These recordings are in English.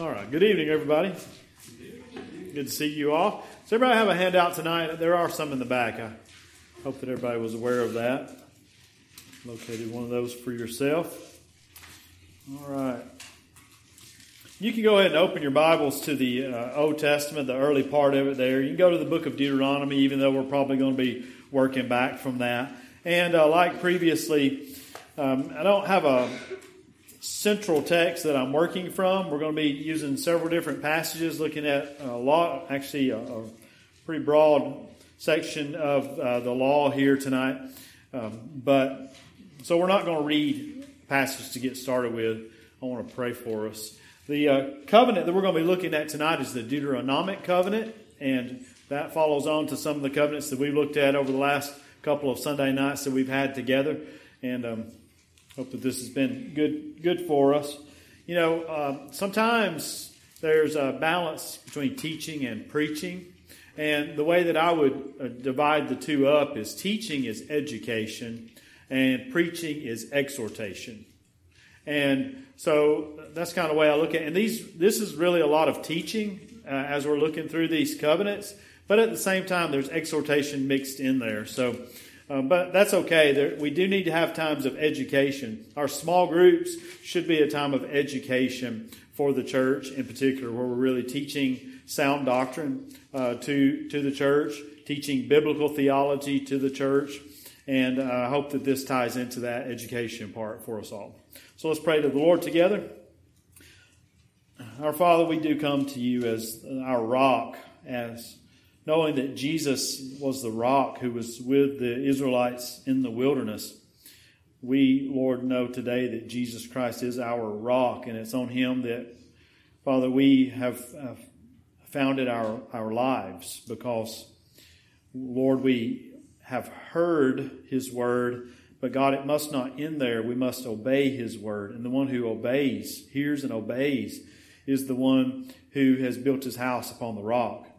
All right. Good evening, everybody. Good to see you all. Does everybody have a handout tonight? There are some in the back. I hope that everybody was aware of that. Located one of those for yourself. All right. You can go ahead and open your Bibles to the uh, Old Testament, the early part of it there. You can go to the book of Deuteronomy, even though we're probably going to be working back from that. And uh, like previously, um, I don't have a central text that I'm working from. We're going to be using several different passages, looking at a lot, actually, a, a pretty broad section of uh, the law here tonight. Um, but so we're not going to read passages to get started with. I want to pray for us. The uh, covenant that we're going to be looking at tonight is the Deuteronomic covenant, and that follows on to some of the covenants that we've looked at over the last couple of Sunday nights that we've had together. And um, hope that this has been good good for us. You know, uh, sometimes there's a balance between teaching and preaching. And the way that I would uh, divide the two up is teaching is education and preaching is exhortation. And so that's kind of the way I look at it. And these, this is really a lot of teaching uh, as we're looking through these covenants. But at the same time, there's exhortation mixed in there. So, uh, but that's okay. There, we do need to have times of education. Our small groups should be a time of education for the church in particular, where we're really teaching sound doctrine uh, to, to the church, teaching biblical theology to the church. And uh, I hope that this ties into that education part for us all. So let's pray to the Lord together. Our Father, we do come to you as our rock, as knowing that Jesus was the rock who was with the Israelites in the wilderness. We, Lord, know today that Jesus Christ is our rock, and it's on Him that, Father, we have founded our, our lives because, Lord, we have heard His word but God, it must not end there. We must obey His word. And the one who obeys, hears and obeys, is the one who has built his house upon the rock.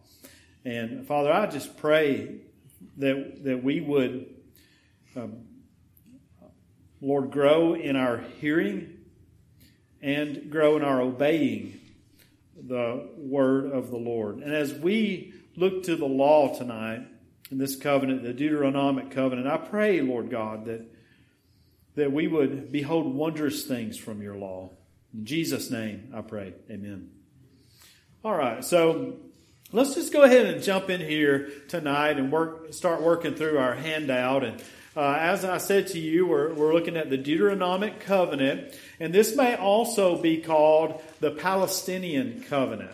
And Father, I just pray that, that we would, um, Lord, grow in our hearing and grow in our obeying the word of the Lord. And as we look to the law tonight, in this covenant, the Deuteronomic covenant, I pray, Lord God, that that we would behold wondrous things from your law. In Jesus' name, I pray. Amen. All right, so let's just go ahead and jump in here tonight and work, start working through our handout. And uh, as I said to you, we're, we're looking at the Deuteronomic covenant, and this may also be called the Palestinian covenant.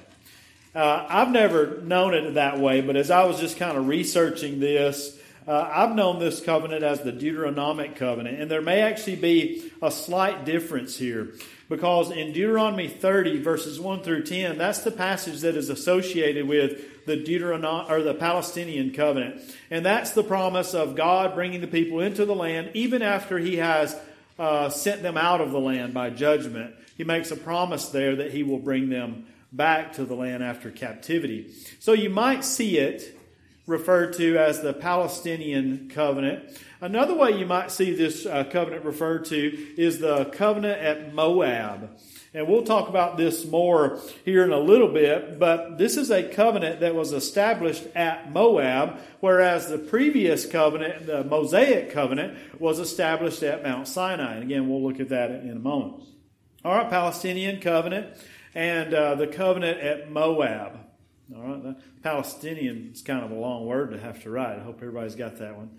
Uh, I've never known it that way, but as I was just kind of researching this, uh, I've known this covenant as the Deuteronomic covenant, and there may actually be a slight difference here because in Deuteronomy 30 verses 1 through 10, that's the passage that is associated with the Deuteronom or the Palestinian covenant. And that's the promise of God bringing the people into the land even after he has uh, sent them out of the land by judgment. He makes a promise there that he will bring them back to the land after captivity. So you might see it referred to as the Palestinian covenant. Another way you might see this uh, covenant referred to is the covenant at Moab. And we'll talk about this more here in a little bit, but this is a covenant that was established at Moab, whereas the previous covenant, the Mosaic covenant, was established at Mount Sinai. And again, we'll look at that in a moment. All right, Palestinian covenant and uh, the covenant at Moab. All right, Palestinian is kind of a long word to have to write. I hope everybody's got that one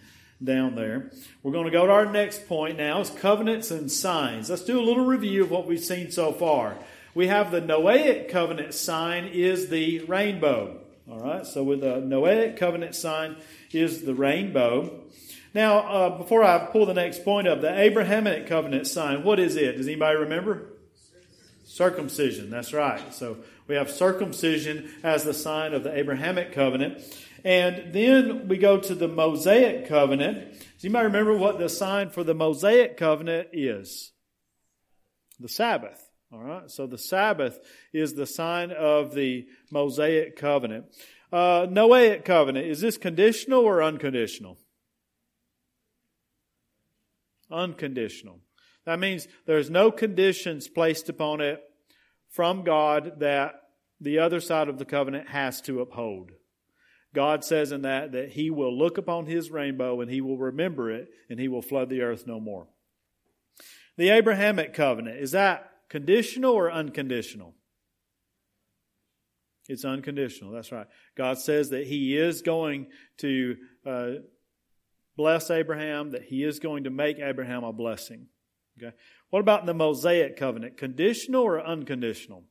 down there. We're going to go to our next point now is covenants and signs. Let's do a little review of what we've seen so far. We have the Noahic covenant sign is the rainbow. All right, so with the Noahic covenant sign is the rainbow. Now, uh, before I pull the next point up, the Abrahamic covenant sign, what is it? Does anybody remember? Circumcision, that's right. So we have circumcision as the sign of the Abrahamic covenant. And then we go to the Mosaic covenant. Does anybody remember what the sign for the Mosaic covenant is? The Sabbath. All right. So the Sabbath is the sign of the Mosaic covenant. Uh, Noahic covenant. Is this conditional or unconditional? Unconditional. That means there's no conditions placed upon it from God that the other side of the covenant has to uphold. God says in that that he will look upon his rainbow and he will remember it and he will flood the earth no more. The Abrahamic covenant, is that conditional or unconditional? It's unconditional. That's right. God says that He is going to uh, bless Abraham, that He is going to make Abraham a blessing. Okay. What about the Mosaic covenant? Conditional or unconditional?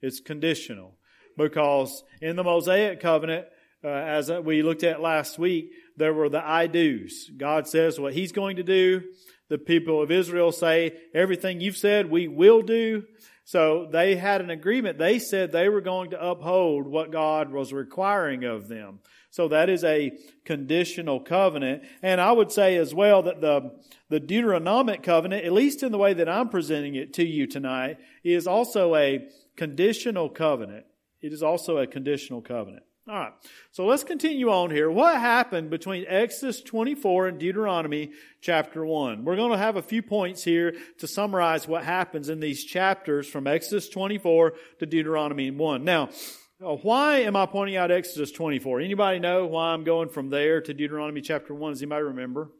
It's conditional because in the Mosaic covenant, uh, as we looked at last week, there were the I do's. God says what He's going to do. The people of Israel say, everything you've said, we will do. So they had an agreement. They said they were going to uphold what God was requiring of them. So that is a conditional covenant. And I would say as well that the, the Deuteronomic covenant, at least in the way that I'm presenting it to you tonight, is also a conditional covenant. It is also a conditional covenant. All right. So let's continue on here. What happened between Exodus 24 and Deuteronomy chapter 1? We're going to have a few points here to summarize what happens in these chapters from Exodus 24 to Deuteronomy 1. Now, why am I pointing out Exodus 24? Anybody know why I'm going from there to Deuteronomy chapter 1? Does anybody remember?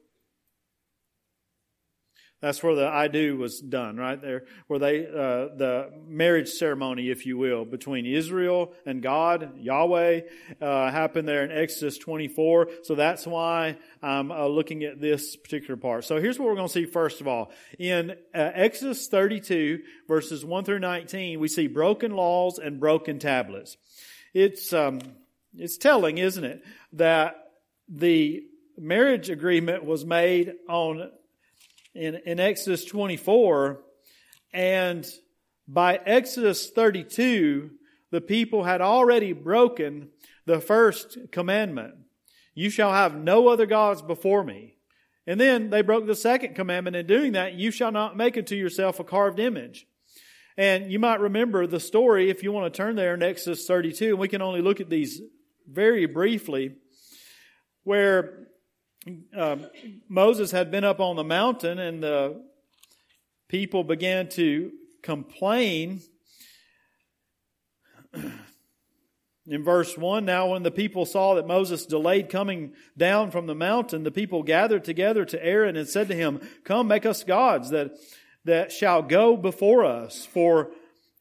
That's where the I do was done, right there, where they, uh, the marriage ceremony, if you will, between Israel and God, Yahweh, uh, happened there in Exodus 24. So that's why I'm uh, looking at this particular part. So here's what we're going to see first of all. In uh, Exodus 32, verses 1 through 19, we see broken laws and broken tablets. It's, um, it's telling, isn't it, that the marriage agreement was made on in, in Exodus 24. And by Exodus 32, the people had already broken the first commandment. You shall have no other gods before me. And then they broke the second commandment in doing that, you shall not make unto yourself a carved image. And you might remember the story if you want to turn there in Exodus 32, and we can only look at these very briefly, where um, Moses had been up on the mountain and the people began to complain. In verse 1, now when the people saw that Moses delayed coming down from the mountain, the people gathered together to Aaron and said to him, Come, make us gods that, that shall go before us. For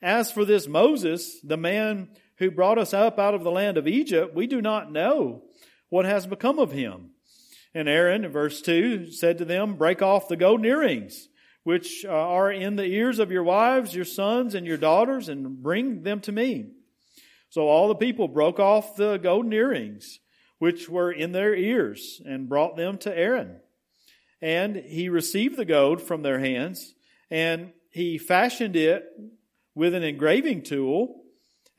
as for this Moses, the man who brought us up out of the land of Egypt, we do not know what has become of him. And Aaron, in verse 2, said to them, Break off the golden earrings, which uh, are in the ears of your wives, your sons, and your daughters, and bring them to me. So all the people broke off the golden earrings, which were in their ears, and brought them to Aaron. And he received the gold from their hands, and he fashioned it with an engraving tool,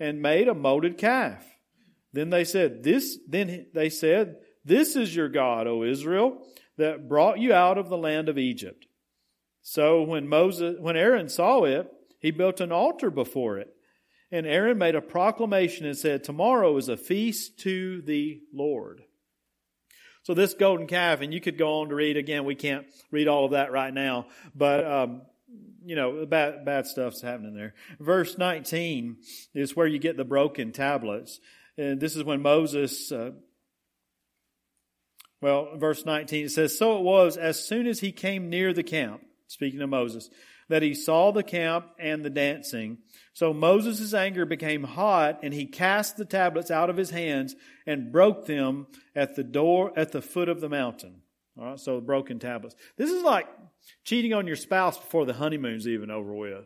and made a molded calf. Then they said, This, then they said, this is your God, O Israel, that brought you out of the land of Egypt. So when Moses, when Aaron saw it, he built an altar before it. And Aaron made a proclamation and said, Tomorrow is a feast to the Lord. So this golden calf, and you could go on to read again. We can't read all of that right now, but um, you know, bad bad stuff's happening there. Verse 19 is where you get the broken tablets, and this is when Moses uh, well, verse 19 it says, So it was as soon as he came near the camp, speaking of Moses, that he saw the camp and the dancing. So Moses' anger became hot and he cast the tablets out of his hands and broke them at the door, at the foot of the mountain. All right, so broken tablets. This is like cheating on your spouse before the honeymoon's even over with.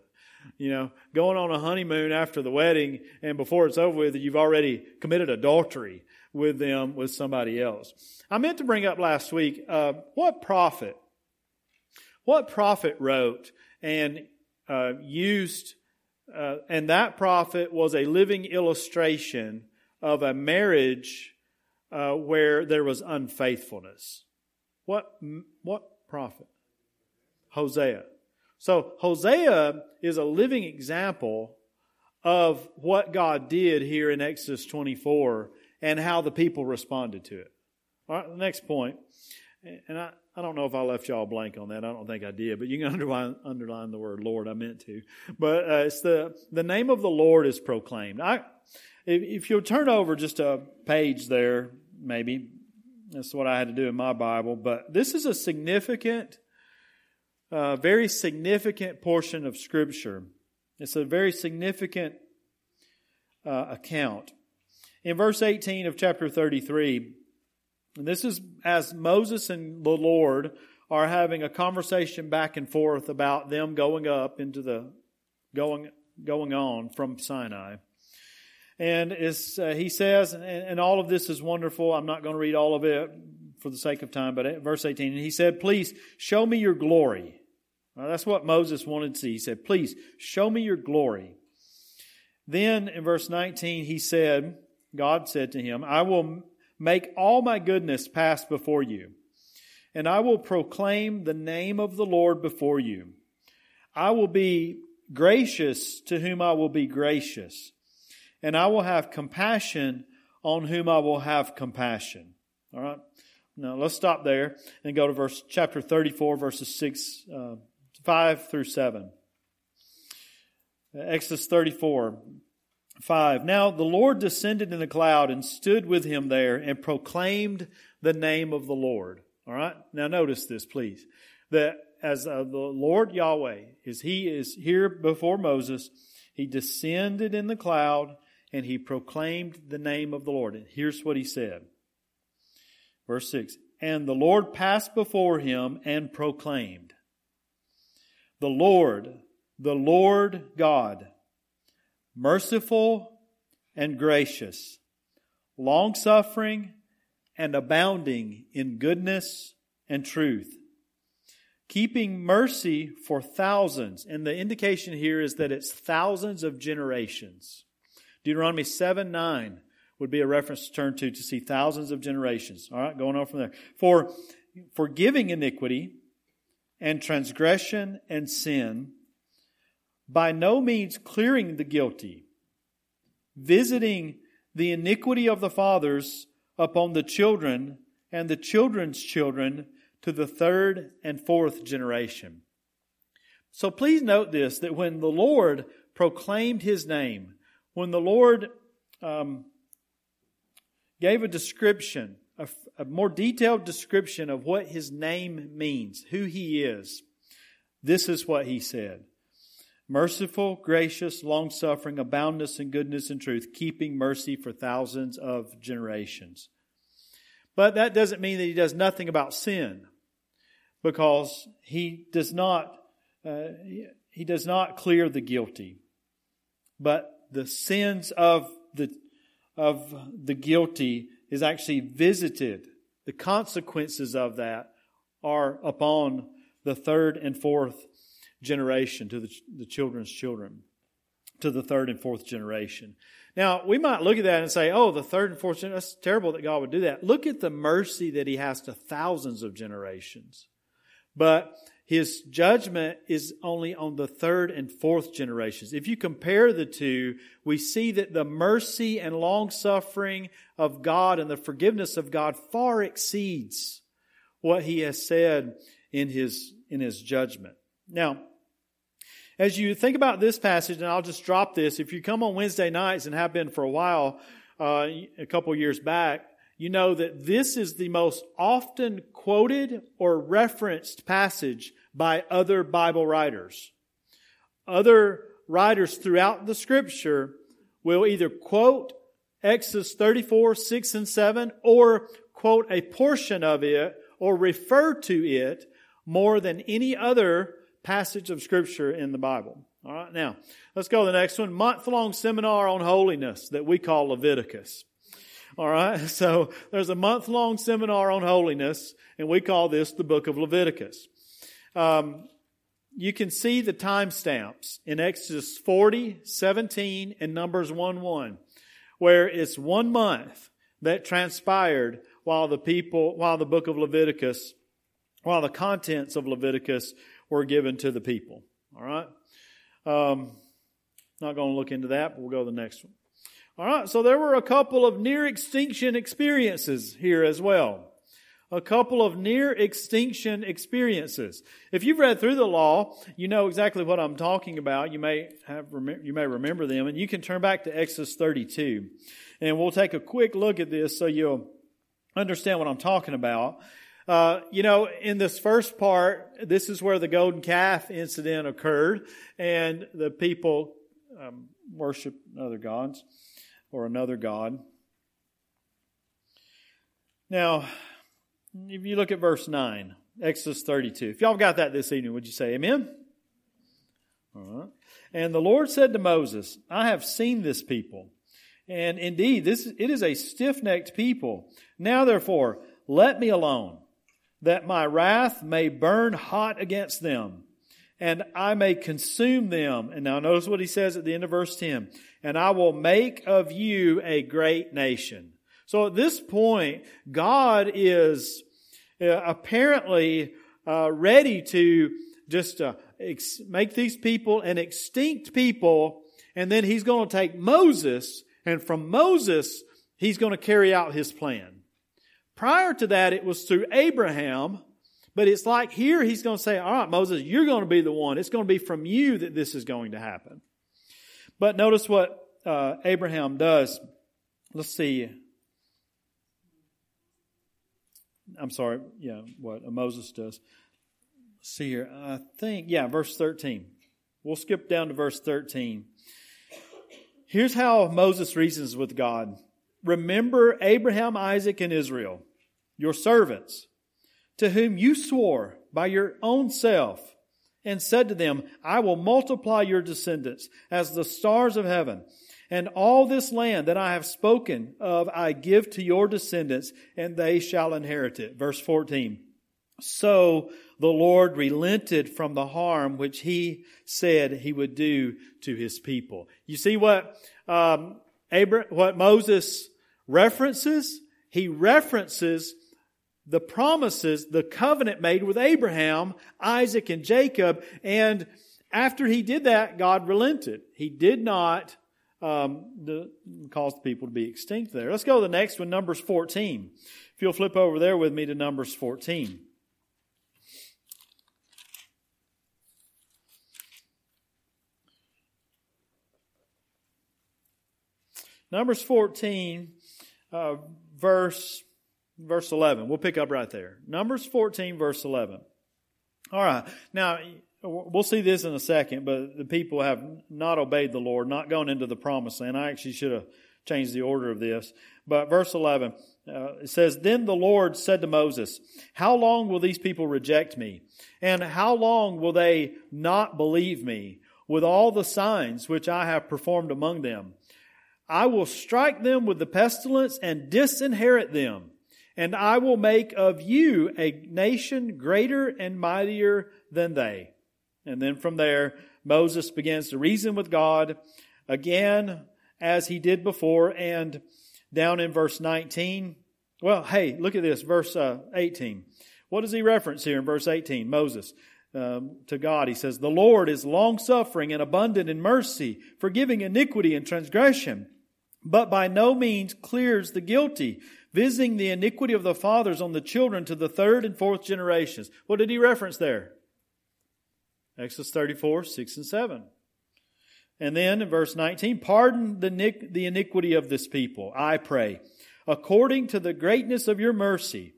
You know, going on a honeymoon after the wedding and before it's over with, you've already committed adultery with them with somebody else. I meant to bring up last week uh, what prophet, what prophet wrote and uh, used, uh, and that prophet was a living illustration of a marriage uh, where there was unfaithfulness. What what prophet? Hosea. So Hosea is a living example of what God did here in Exodus 24 and how the people responded to it. All right, the next point. and I, I don't know if I left y'all blank on that. I don't think I did, but you can underline, underline the word Lord. I meant to. But uh, it's the, the name of the Lord is proclaimed. I, if, if you'll turn over just a page there, maybe, that's what I had to do in my Bible, but this is a significant, uh, very significant portion of Scripture. It's a very significant uh, account. In verse 18 of chapter 33, and this is as Moses and the Lord are having a conversation back and forth about them going up into the going going on from Sinai. And uh, he says, and, and, all of this is wonderful. I'm not going to read all of it for the sake of time, but verse 18, and he said, Please show me your glory. Well, that's what Moses wanted to see. He said, Please show me your glory. Then in verse 19, he said, God said to him, I will make all my goodness pass before you, and I will proclaim the name of the Lord before you. I will be gracious to whom I will be gracious, and I will have compassion on whom I will have compassion. All right. Now let's stop there and go to verse chapter 34, verses 6, uh, 5 through 7. Exodus 34, 5. Now the Lord descended in the cloud and stood with him there and proclaimed the name of the Lord. All right. Now notice this, please. That as uh, the Lord Yahweh is, he is here before Moses, he descended in the cloud and he proclaimed the name of the Lord. And here's what he said. Verse 6. And the Lord passed before him and proclaimed, The Lord, the Lord God, merciful and gracious, long suffering and abounding in goodness and truth, keeping mercy for thousands. And the indication here is that it's thousands of generations. Deuteronomy 7 9 would be a reference to turn to to see thousands of generations. All right, going on from there. For forgiving iniquity and transgression and sin by no means clearing the guilty, visiting the iniquity of the fathers upon the children and the children's children to the third and fourth generation. So please note this that when the Lord proclaimed his name, when the Lord um, gave a description, a, a more detailed description of what his name means, who he is, this is what he said merciful, gracious, long suffering, aboundness in goodness and truth, keeping mercy for thousands of generations. But that doesn't mean that he does nothing about sin, because he does not uh, he does not clear the guilty, but the sins of the of the guilty is actually visited. The consequences of that are upon the third and fourth generation, to the, the children's children, to the third and fourth generation. Now, we might look at that and say, oh, the third and fourth generation, that's terrible that God would do that. Look at the mercy that He has to thousands of generations. But His judgment is only on the third and fourth generations. If you compare the two, we see that the mercy and long suffering of God and the forgiveness of God far exceeds what He has said in His, in His judgment. Now, as you think about this passage, and I'll just drop this, if you come on Wednesday nights and have been for a while, uh, a couple years back, you know that this is the most often quoted or referenced passage by other Bible writers. Other writers throughout the scripture will either quote Exodus 34, 6 and 7, or quote a portion of it, or refer to it more than any other passage of Scripture in the Bible. All right, now let's go to the next one. Month long seminar on holiness that we call Leviticus. All right, so there's a month long seminar on holiness, and we call this the book of Leviticus. Um, you can see the timestamps in Exodus 40, 17, and Numbers 1 1, where it's one month that transpired while the people, while the book of Leviticus, while the contents of Leviticus were given to the people. All right? Um, not going to look into that, but we'll go to the next one. All right, so there were a couple of near extinction experiences here as well. a couple of near extinction experiences. If you've read through the law, you know exactly what I'm talking about. You may have you may remember them, and you can turn back to Exodus 32, and we'll take a quick look at this so you'll understand what I'm talking about. Uh, you know, in this first part, this is where the golden calf incident occurred, and the people um, worship other gods or another god. Now, if you look at verse 9, Exodus 32. If y'all got that this evening, would you say amen? All right. And the Lord said to Moses, I have seen this people. And indeed, this, it is a stiff-necked people. Now therefore, let me alone, that my wrath may burn hot against them, and I may consume them. And now notice what he says at the end of verse 10. And I will make of you a great nation. So at this point, God is uh, apparently uh, ready to just uh, ex- make these people an extinct people, and then he's going to take Moses, and from Moses, he's going to carry out his plan. Prior to that, it was through Abraham, but it's like here he's going to say, all right, Moses, you're going to be the one. It's going to be from you that this is going to happen. But notice what uh, Abraham does. Let's see. I'm sorry, yeah, what Moses does. Let's see here. I think, yeah, verse 13. We'll skip down to verse 13. Here's how Moses reasons with God. Remember Abraham, Isaac, and Israel, your servants, to whom you swore by your own self and said to them, I will multiply your descendants as the stars of heaven and all this land that I have spoken of, I give to your descendants, and they shall inherit it. Verse 14. So the Lord relented from the harm which he said he would do to his people. You see what, um, Abraham, what Moses references? He references the promises, the covenant made with Abraham, Isaac, and Jacob. And after he did that, God relented. He did not um, the, caused people to be extinct there. Let's go to the next one, Numbers 14. If you'll flip over there with me to Numbers 14. Numbers 14, uh, verse, verse 11. We'll pick up right there. Numbers 14, verse 11. All right. Now, We'll see this in a second, but the people have not obeyed the Lord, not gone into the promised land. I actually should have changed the order of this. But verse 11, uh, it says, Then the Lord said to Moses, How long will these people reject me? And how long will they not believe me with all the signs which I have performed among them? I will strike them with the pestilence and disinherit them. And I will make of you a nation greater and mightier than they. And then from there, Moses begins to reason with God again as he did before. And down in verse 19, well, hey, look at this, verse uh, 18. What does he reference here in verse 18? Moses. Um, to God, he says, The Lord is long suffering and abundant in mercy, forgiving iniquity and transgression, but by no means clears the guilty, visiting the iniquity of the fathers on the children to the third and fourth generations. What did he reference there? Exodus 34, 6 and 7. And then in verse 19, pardon the, the iniquity of this people, I pray, according to the greatness of your mercy,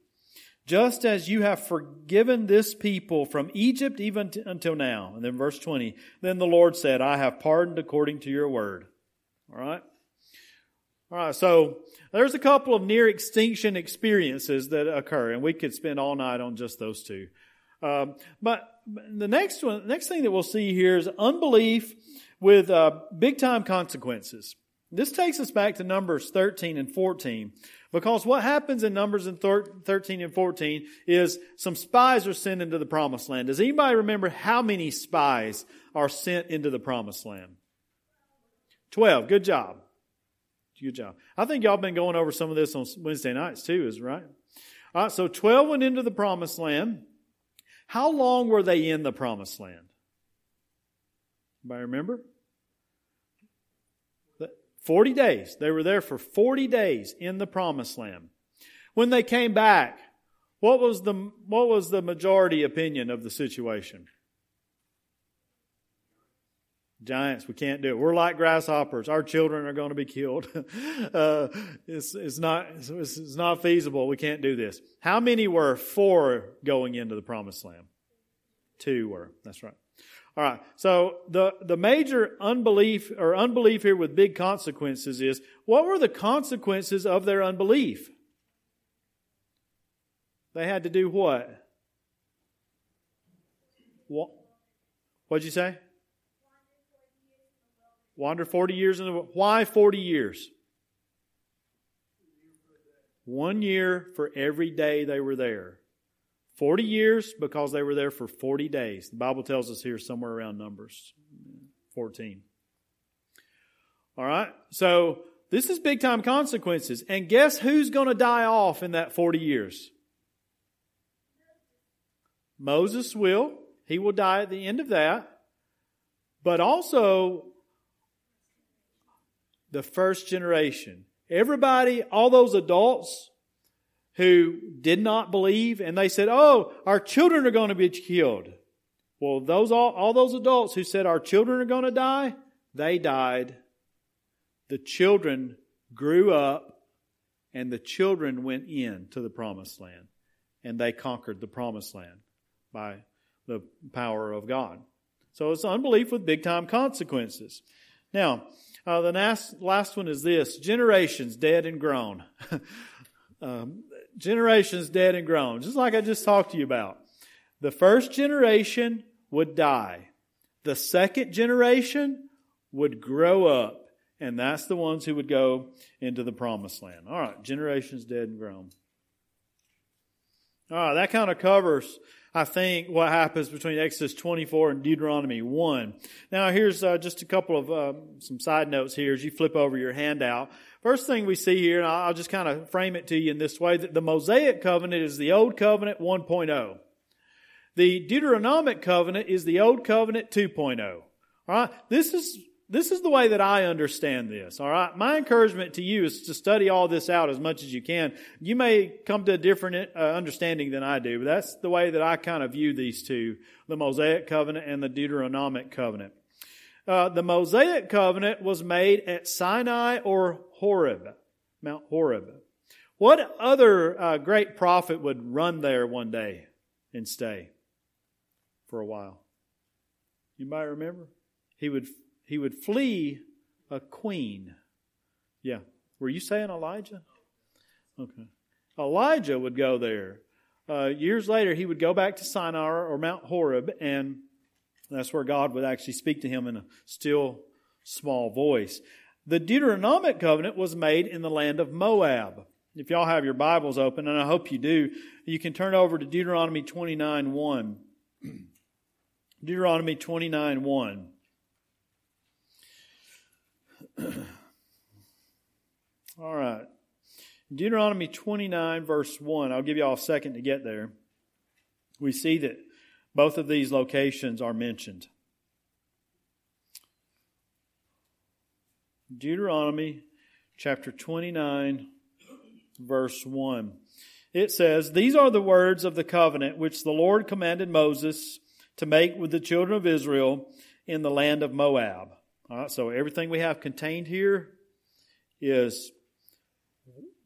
just as you have forgiven this people from Egypt even t- until now. And then verse 20, then the Lord said, I have pardoned according to your word. All right? All right, so there's a couple of near extinction experiences that occur, and we could spend all night on just those two. Um, but the next one, next thing that we'll see here is unbelief with uh, big time consequences. This takes us back to Numbers 13 and 14. Because what happens in Numbers in 13 and 14 is some spies are sent into the promised land. Does anybody remember how many spies are sent into the promised land? 12. Good job. Good job. I think y'all been going over some of this on Wednesday nights too, is right? All right, so 12 went into the promised land. How long were they in the promised land? Anybody remember? 40 days. They were there for 40 days in the promised land. When they came back, What was the what was the majority opinion of the situation? Giants, we can't do it. We're like grasshoppers. Our children are going to be killed. uh, it's, it's not it's, it's not feasible. We can't do this. How many were for going into the promised land? Two were. That's right. All right. So the the major unbelief or unbelief here with big consequences is what were the consequences of their unbelief? They had to do what? What? What'd you say? Wander 40 years in the Why 40 years? One year for every day they were there. 40 years because they were there for 40 days. The Bible tells us here somewhere around Numbers 14. All right? So this is big time consequences. And guess who's going to die off in that 40 years? Moses will. He will die at the end of that. But also, the first generation. Everybody, all those adults who did not believe and they said, Oh, our children are going to be killed. Well, those all, all those adults who said our children are going to die, they died. The children grew up and the children went in to the promised land and they conquered the promised land by the power of God. So it's unbelief with big time consequences. Now, uh, the last, last one is this generations dead and grown. um, generations dead and grown, just like I just talked to you about. The first generation would die, the second generation would grow up, and that's the ones who would go into the promised land. All right, generations dead and grown. All right, that kind of covers I think, what happens between Exodus 24 and Deuteronomy 1. Now, here's uh, just a couple of uh, some side notes here as you flip over your handout. First thing we see here, and I'll just kind of frame it to you in this way, that the Mosaic covenant is the Old Covenant 1.0. The Deuteronomic covenant is the Old Covenant 2.0. All right? This is this is the way that I understand this, all right? My encouragement to you is to study all this out as much as you can. You may come to a different uh, understanding than I do, but that's the way that I kind of view these two, the Mosaic covenant and the Deuteronomic covenant. Uh, the Mosaic covenant was made at Sinai or Horeb, Mount Horeb. What other uh, great prophet would run there one day and stay for a while? You might remember? He would he would flee a queen. Yeah. Were you saying Elijah? Okay. Elijah would go there. Uh, years later, he would go back to Sinai or Mount Horeb, and that's where God would actually speak to him in a still small voice. The Deuteronomic covenant was made in the land of Moab. If y'all have your Bibles open, and I hope you do, you can turn over to Deuteronomy 29 1. Deuteronomy 29 1. all right. Deuteronomy 29, verse 1. I'll give you all a second to get there. We see that both of these locations are mentioned. Deuteronomy chapter 29, verse 1. It says, These are the words of the covenant which the Lord commanded Moses to make with the children of Israel in the land of Moab. All right, so everything we have contained here is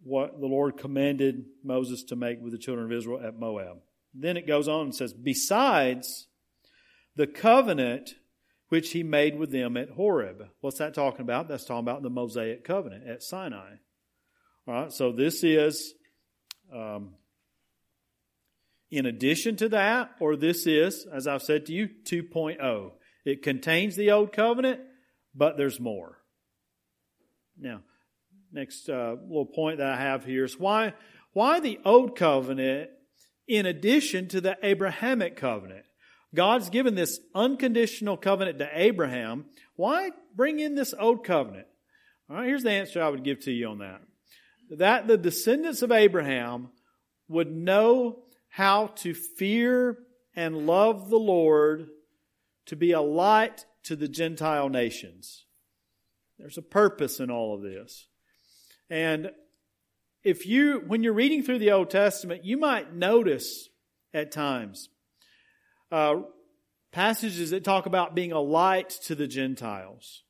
what the Lord commanded Moses to make with the children of Israel at Moab. Then it goes on and says, besides the covenant which he made with them at Horeb. What's that talking about? That's talking about the Mosaic covenant at Sinai. All right, so this is um, in addition to that, or this is, as I've said to you, 2.0. It contains the old covenant, but there's more. Now, next uh, little point that I have here is why, why the Old Covenant in addition to the Abrahamic covenant? God's given this unconditional covenant to Abraham. Why bring in this Old Covenant? All right, here's the answer I would give to you on that. That the descendants of Abraham would know how to fear and love the Lord, to be a light to the Gentile nations. There's a purpose in all of this. And if you, when you're reading through the Old Testament, you might notice at times uh, passages that talk about being a light to the Gentiles.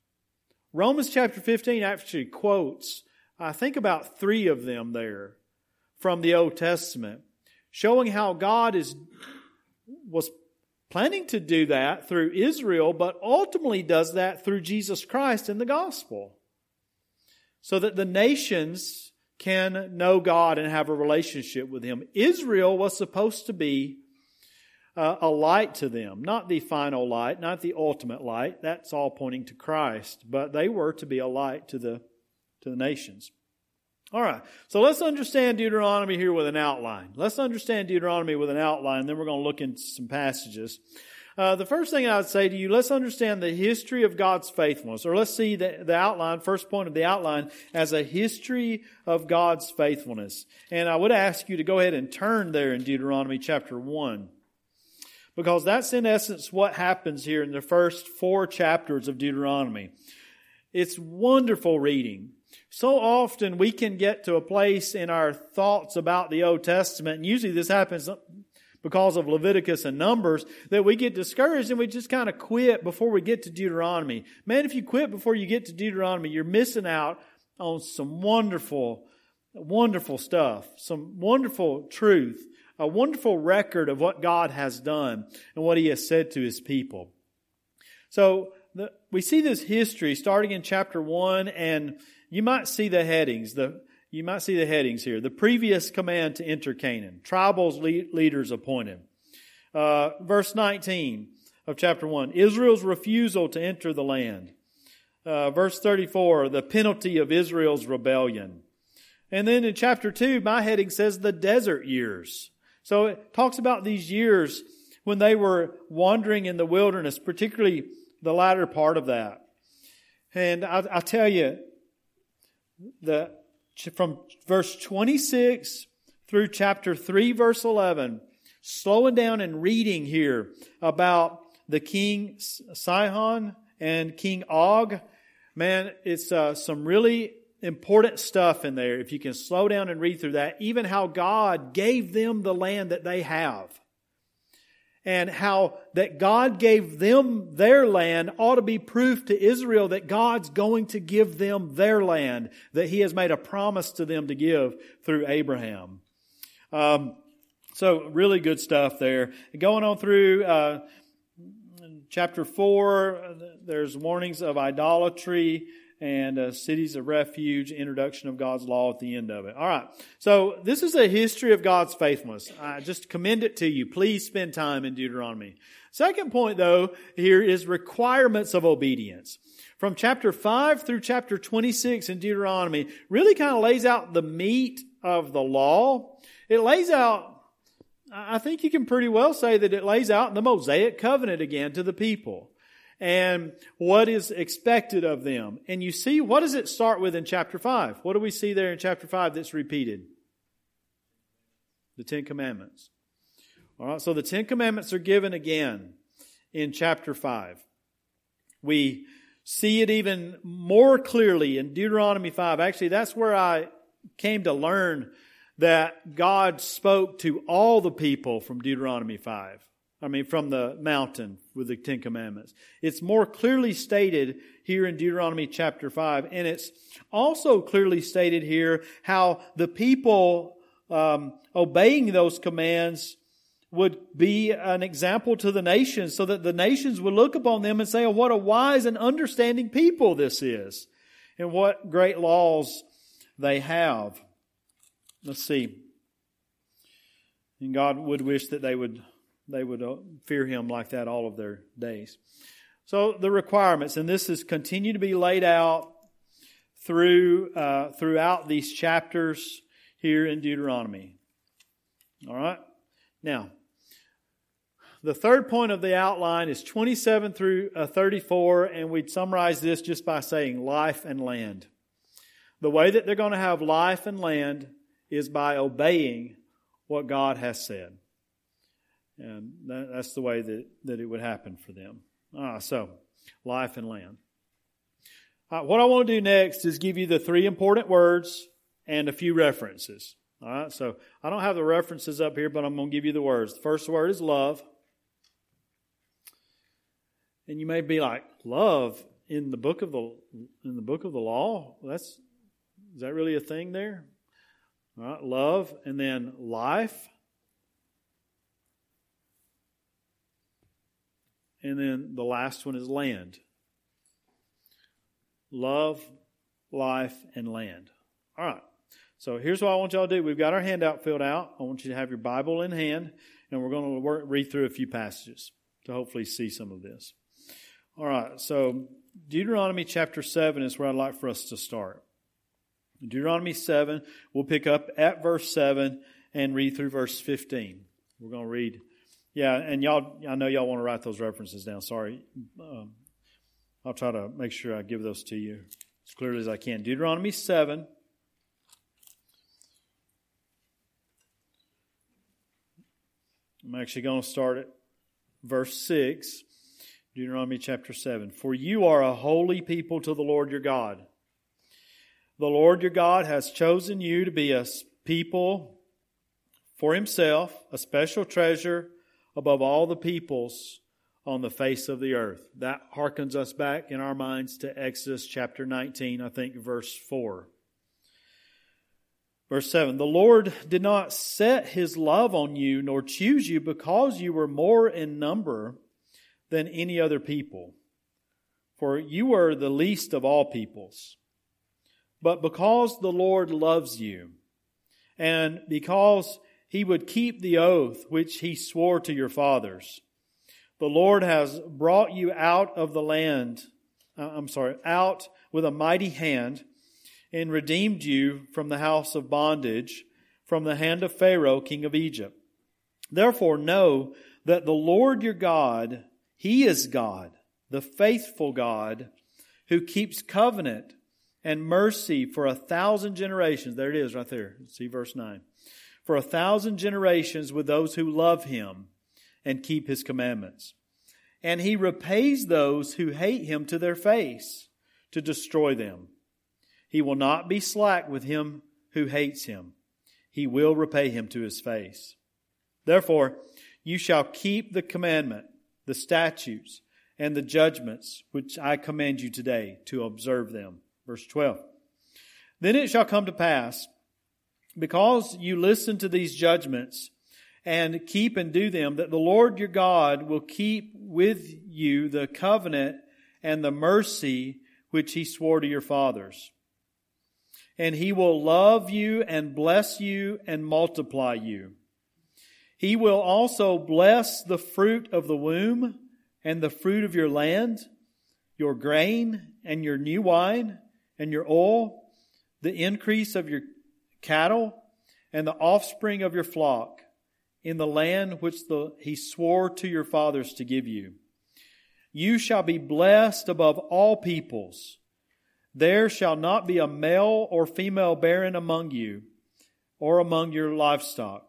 Romans chapter 15 actually quotes, I think about three of them there from the Old Testament, showing how God is, was planning to do that through Israel, but ultimately does that through Jesus Christ in the gospel. So that the nations can know God and have a relationship with Him. Israel was supposed to be uh, a light to them, not the final light, not the ultimate light. That's all pointing to Christ, but they were to be a light to the to the nations. All right, so let's understand Deuteronomy here with an outline. Let's understand Deuteronomy with an outline, then we're going to look into some passages. Uh, the first thing I would say to you, let's understand the history of God's faithfulness, or let's see the, the outline, first point of the outline, as a history of God's faithfulness. And I would ask you to go ahead and turn there in Deuteronomy chapter 1. Because that's in essence what happens here in the first four chapters of Deuteronomy. It's wonderful reading. So often we can get to a place in our thoughts about the Old Testament, and usually this happens because of Leviticus and Numbers that we get discouraged and we just kind of quit before we get to Deuteronomy. Man, if you quit before you get to Deuteronomy, you're missing out on some wonderful, wonderful stuff, some wonderful truth, a wonderful record of what God has done and what He has said to His people. So the, we see this history starting in chapter one, and you might see the headings. The you might see the headings here. The previous command to enter Canaan. Tribals leaders appointed. Uh, verse 19 of chapter 1. Israel's refusal to enter the land. Uh, verse 34, the penalty of Israel's rebellion. And then in chapter 2, my heading says the desert years. So it talks about these years when they were wandering in the wilderness, particularly the latter part of that. And I, I tell you, the from verse 26 through chapter 3, verse 11, slowing down and reading here about the king Sihon and King Og. Man, it's uh, some really important stuff in there. If you can slow down and read through that, even how God gave them the land that they have and how that God gave them their land ought to be proof to Israel that God's going to give them their land that He has made a promise to them to give through Abraham. Um, so really good stuff there. Going on through uh, chapter four, there's warnings of idolatry and uh, cities of refuge, introduction of God's law at the end of it. All right. So this is a history of God's faithfulness. I just commend it to you. Please spend time in Deuteronomy. Second point though, here is requirements of obedience. From chapter 5 through chapter 26 in Deuteronomy really kind of lays out the meat of the law. It lays out, I think you can pretty well say that it lays out the Mosaic covenant again to the people and what is expected of them. And you see, what does it start with in chapter 5? What do we see there in chapter 5 that's repeated? The Ten Commandments. All right, so the Ten Commandments are given again in chapter 5. We see it even more clearly in Deuteronomy 5. Actually, that's where I came to learn that God spoke to all the people from Deuteronomy 5. I mean, from the mountain with the Ten Commandments. It's more clearly stated here in Deuteronomy chapter 5. And it's also clearly stated here how the people um, obeying those commands would be an example to the nations so that the nations would look upon them and say, oh, what a wise and understanding people this is. And what great laws they have. Let's see. And God would wish that they would they would uh, fear him like that all of their days. So the requirements, and this is continue to be laid out through uh, throughout these chapters here in Deuteronomy. All right. Now, the third point of the outline is 27 through uh, 34, and we'd summarize this just by saying life and land. The way that they're going to have life and land is by obeying what God has said. And that, that's the way that, that it would happen for them. Ah, so, life and land. Uh, what I want to do next is give you the three important words and a few references. All right, so I don't have the references up here, but I'm going to give you the words. The first word is love. And you may be like, love in the book of the in the book of the law? That's is that really a thing there? All right, love and then life. And then the last one is land. Love, life, and land. All right. So here's what I want y'all to do. We've got our handout filled out. I want you to have your Bible in hand, and we're going to work, read through a few passages to hopefully see some of this. All right. So Deuteronomy chapter 7 is where I'd like for us to start. Deuteronomy 7, we'll pick up at verse 7 and read through verse 15. We're going to read yeah, and y'all, I know y'all want to write those references down. Sorry. Um, I'll try to make sure I give those to you as clearly as I can. Deuteronomy 7. I'm actually going to start at verse 6, Deuteronomy chapter 7. For you are a holy people to the Lord your God. The Lord your God has chosen you to be a people for himself, a special treasure above all the peoples on the face of the earth. That harkens us back in our minds to Exodus chapter 19, I think, verse 4. Verse 7 The Lord did not set his love on you, nor choose you, because you were more in number than any other people. For you were the least of all peoples. But because the Lord loves you, and because he would keep the oath which he swore to your fathers. The Lord has brought you out of the land, uh, I'm sorry, out with a mighty hand and redeemed you from the house of bondage, from the hand of Pharaoh, king of Egypt. Therefore know that the Lord your God, he is God, the faithful God, who keeps covenant and mercy for a thousand generations. There it is right there. See verse 9 for a thousand generations with those who love him and keep his commandments. And he repays those who hate him to their face to destroy them. He will not be slack with him who hates him. He will repay him to his face. Therefore, you shall keep the commandment, the statutes, and the judgments which I command you today to observe them. Verse 12. Then it shall come to pass because you listen to these judgments and keep and do them, that the Lord your God will keep with you the covenant and the mercy which he swore to your fathers. And he will love you and bless you and multiply you. He will also bless the fruit of the womb and the fruit of your land, your grain and your new wine and your oil, the increase of your cattle and the offspring of your flock in the land which the, he swore to your fathers to give you. You shall be blessed above all peoples. There shall not be a male or female barren among you or among your livestock.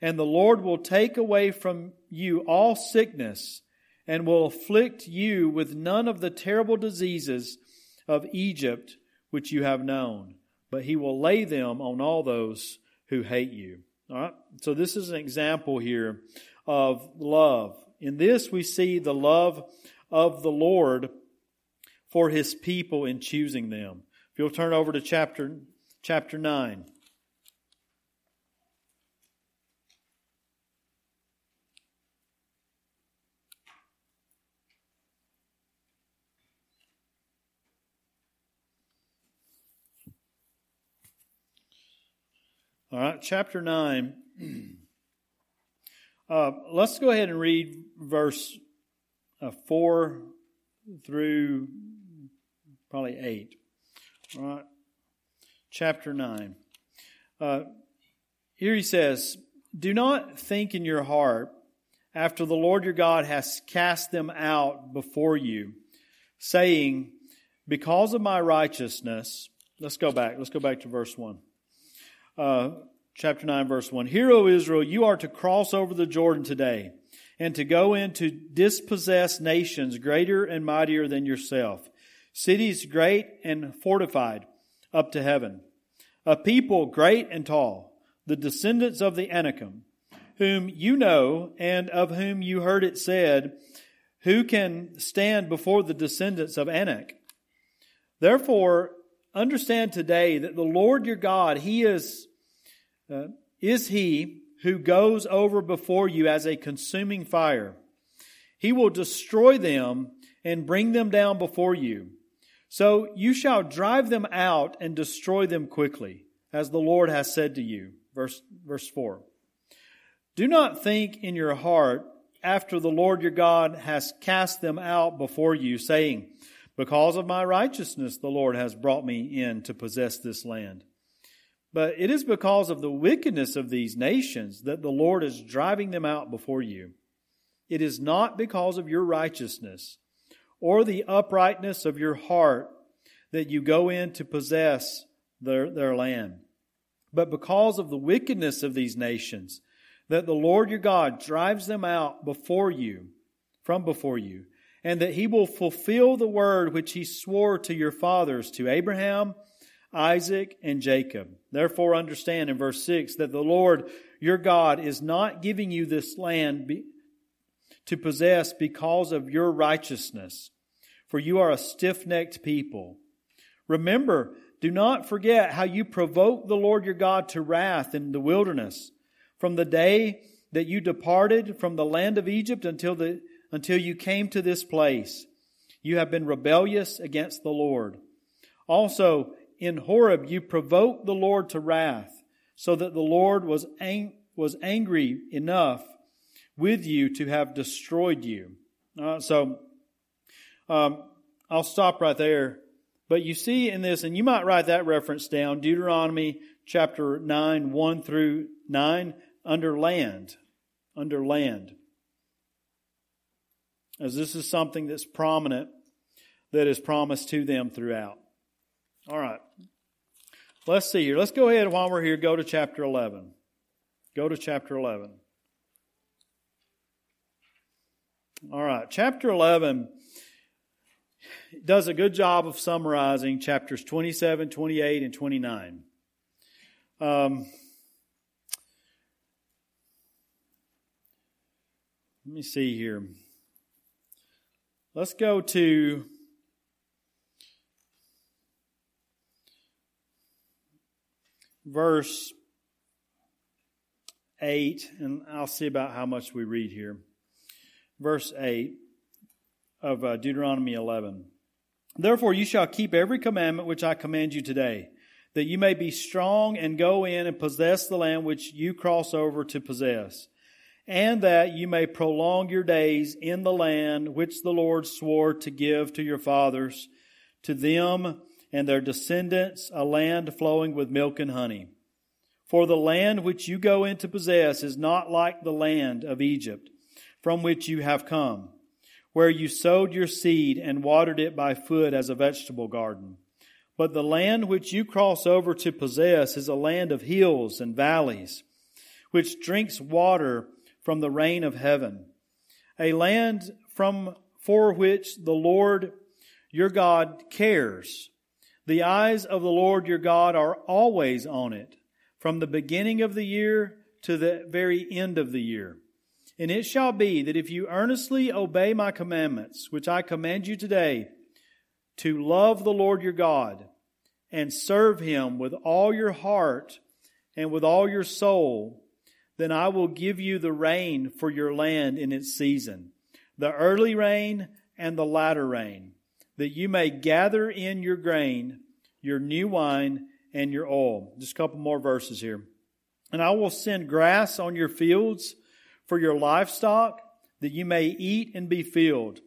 And the Lord will take away from you all sickness and will afflict you with none of the terrible diseases of Egypt which you have known but he will lay them on all those who hate you. All right? So this is an example here of love. In this we see the love of the Lord for his people in choosing them. If you'll turn over to chapter chapter 9. All right, chapter 9. Uh, let's go ahead and read verse uh, 4 through probably 8. All right, chapter 9. Uh, here he says, Do not think in your heart, after the Lord your God has cast them out before you, saying, Because of my righteousness, let's go back. Let's go back to verse 1 uh, chapter 9, verse 1. Hear, O Israel, you are to cross over the Jordan today and to go in to dispossess nations greater and mightier than yourself, cities great and fortified up to heaven. a people great and tall, the descendants of the Anakim, whom you know and of whom you heard it said, Who can stand before the descendants of Anak? Therefore, understand today that the Lord your God, He is, uh, is He who goes over before you as a consuming fire. He will destroy them and bring them down before you. So you shall drive them out and destroy them quickly, as the Lord has said to you. Verse, verse 4. Do not think in your heart after the Lord your God has cast them out before you, saying, Because of my righteousness the Lord has brought me in to possess this land. But it is because of the wickedness of these nations that the Lord is driving them out before you. It is not because of your righteousness or the uprightness of your heart that you go in to possess their, their land, but because of the wickedness of these nations that the Lord your God drives them out before you, from before you, and that he will fulfill the word which he swore to your fathers, to Abraham, Isaac, and Jacob. Therefore understand in verse 6 that the Lord your God is not giving you this land to possess because of your righteousness, for you are a stiff-necked people. Remember, do not forget how you provoked the Lord your God to wrath in the wilderness from the day that you departed from the land of Egypt until the, until you came to this place. You have been rebellious against the Lord. Also, in Horeb you provoked the Lord to wrath, so that the Lord was, ang- was angry enough with you to have destroyed you. Uh, so, um, I'll stop right there. But you see in this, and you might write that reference down, Deuteronomy chapter 9, 1 through 9, under land. Under land. As this is something that's prominent, that is promised to them throughout. All right. Let's see here. Let's go ahead while we're here, go to chapter 11. Go to chapter 11. All right. Chapter 11 does a good job of summarizing chapters 27, 28, and 29. Um, let me see here. Let's go to verse 8, and I'll see about how much we read here. Verse 8 of uh, Deuteronomy 11. Therefore, you shall keep every commandment which I command you today, that you may be strong and go in and possess the land which you cross over to possess, and that you may prolong your days in the land which the Lord swore to give to your fathers, to them and their descendants, a land flowing with milk and honey. For the land which you go in to possess is not like the land of Egypt, from which you have come where you sowed your seed and watered it by foot as a vegetable garden. But the land which you cross over to possess is a land of hills and valleys, which drinks water from the rain of heaven, a land from for which the Lord your God cares. The eyes of the Lord your God are always on it, from the beginning of the year to the very end of the year. And it shall be that if you earnestly obey my commandments, which I command you today, to love the Lord your God and serve him with all your heart and with all your soul, then I will give you the rain for your land in its season, the early rain and the latter rain, that you may gather in your grain, your new wine, and your oil. Just a couple more verses here. And I will send grass on your fields for your livestock, that you may eat and be filled.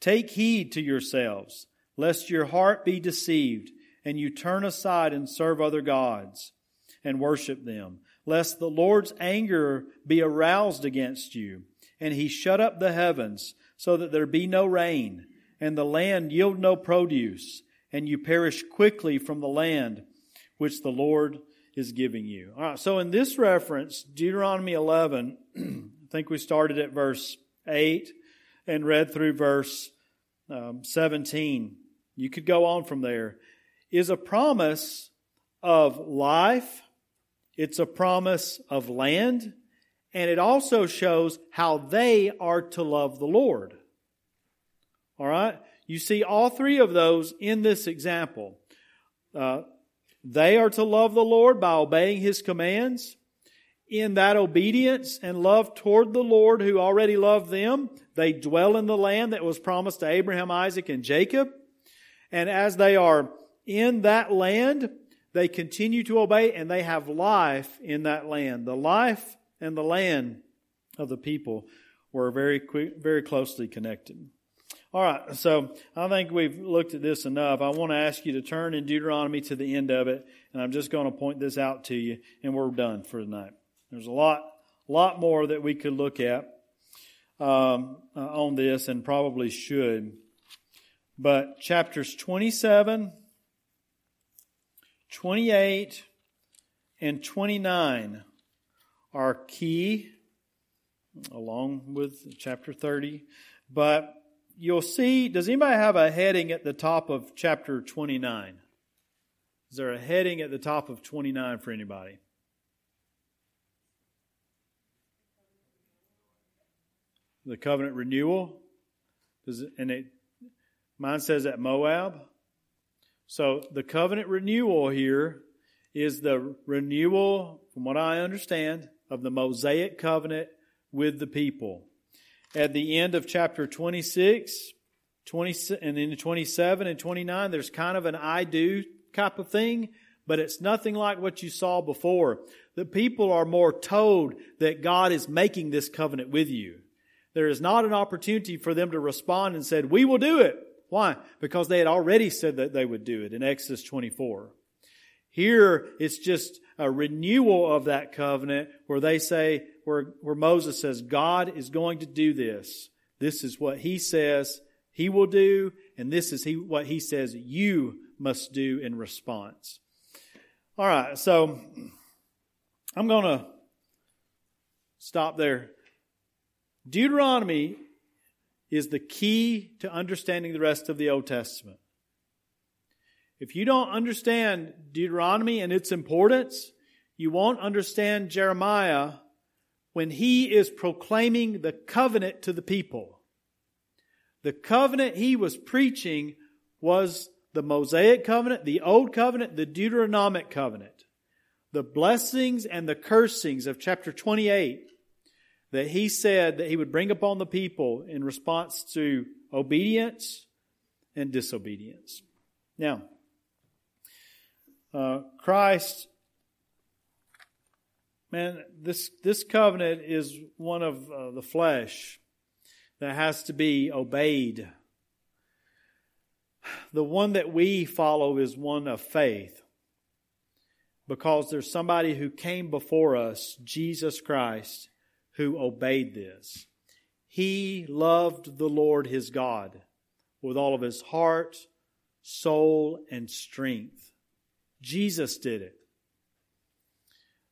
Take heed to yourselves, lest your heart be deceived, and you turn aside and serve other gods and worship them, lest the Lord's anger be aroused against you, and he shut up the heavens, so that there be no rain, and the land yield no produce, and you perish quickly from the land which the Lord is giving you. All right, so in this reference, Deuteronomy 11, I think we started at verse 8 and read through verse um, 17. You could go on from there. Is a promise of life, it's a promise of land, and it also shows how they are to love the Lord. All right? You see all three of those in this example. Uh, they are to love the Lord by obeying His commands. In that obedience and love toward the Lord who already loved them, they dwell in the land that was promised to Abraham, Isaac, and Jacob. And as they are in that land, they continue to obey and they have life in that land. The life and the land of the people were very very closely connected. All right, so I think we've looked at this enough. I want to ask you to turn in Deuteronomy to the end of it, and I'm just going to point this out to you, and we're done for tonight. There's a lot, lot more that we could look at um, uh, on this, and probably should. But chapters 27, 28, and 29 are key, along with chapter 30. But you'll see, does anybody have a heading at the top of chapter 29? Is there a heading at the top of 29 for anybody? The covenant renewal. Does it, and it, mine says at Moab. So the covenant renewal here is the renewal, from what I understand, of the Mosaic covenant with the people at the end of chapter 26, 20, and in 27 and 29, there's kind of an I do type of thing, but it's nothing like what you saw before. The people are more told that God is making this covenant with you. There is not an opportunity for them to respond and said, we will do it. Why? Because they had already said that they would do it in Exodus 24. Here, it's just a renewal of that covenant where they say, where, where Moses says, God is going to do this. This is what he says he will do, and this is he, what he says you must do in response. All right, so I'm going to stop there. Deuteronomy is the key to understanding the rest of the Old Testament. If you don't understand Deuteronomy and its importance, you won't understand Jeremiah when he is proclaiming the covenant to the people. The covenant he was preaching was the Mosaic covenant, the Old covenant, the Deuteronomic covenant. The blessings and the cursings of chapter 28 that he said that he would bring upon the people in response to obedience and disobedience. Now, uh, Christ man, this, this covenant is one of uh, the flesh that has to be obeyed. The one that we follow is one of faith because there's somebody who came before us, Jesus Christ, who obeyed this. He loved the Lord his God with all of his heart, soul, and strength. Jesus did it.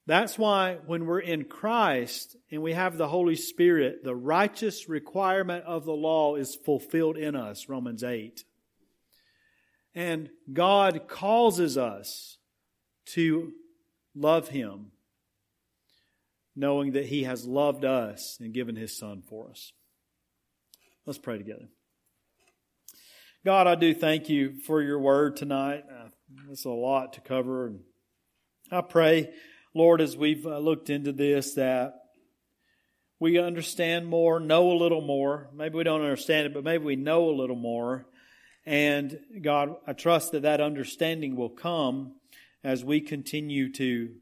That's why when we're in Christ and we have the Holy Spirit, the righteous requirement of the law is fulfilled in us, Romans 8. And God causes us to love Him, knowing that He has loved us and given His Son for us. Let's pray together. God, I do thank you for your word tonight. Uh, it's a lot to cover. And I pray Lord, as we've uh, looked into this, that we understand more, know a little more. Maybe we don't understand it, but maybe we know a little more. And God, I trust that that understanding will come as we continue to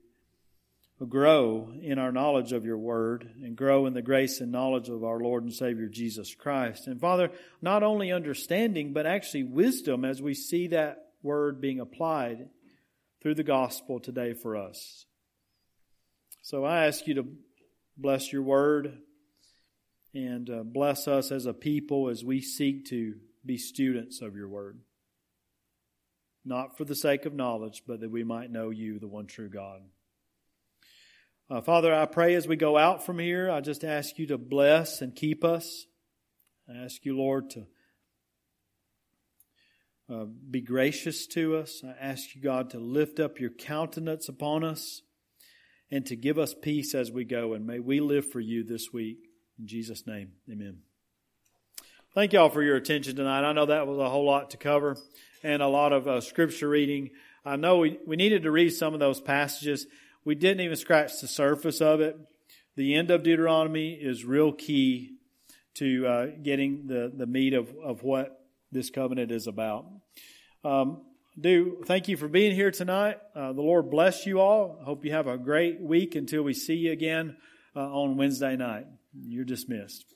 grow in our knowledge of your word and grow in the grace and knowledge of our Lord and Savior Jesus Christ. And Father, not only understanding, but actually wisdom as we see that word being applied through the gospel today for us. So I ask you to bless your word and uh, bless us as a people as we seek to be students of your word. Not for the sake of knowledge, but that we might know you, the one true God. Uh, Father, I pray as we go out from here, I just ask you to bless and keep us. I ask you, Lord, to uh, be gracious to us. I ask you, God, to lift up your countenance upon us and to give us peace as we go. And may we live for you this week. In Jesus' name, amen. Thank y'all for your attention tonight. I know that was a whole lot to cover and a lot of uh, scripture reading. I know we, we needed to read some of those passages. We didn't even scratch the surface of it. The end of Deuteronomy is real key to uh, getting the, the meat of, of what this covenant is about. Um, do thank you for being here tonight. Uh, the Lord bless you all. Hope you have a great week until we see you again uh, on Wednesday night. You're dismissed.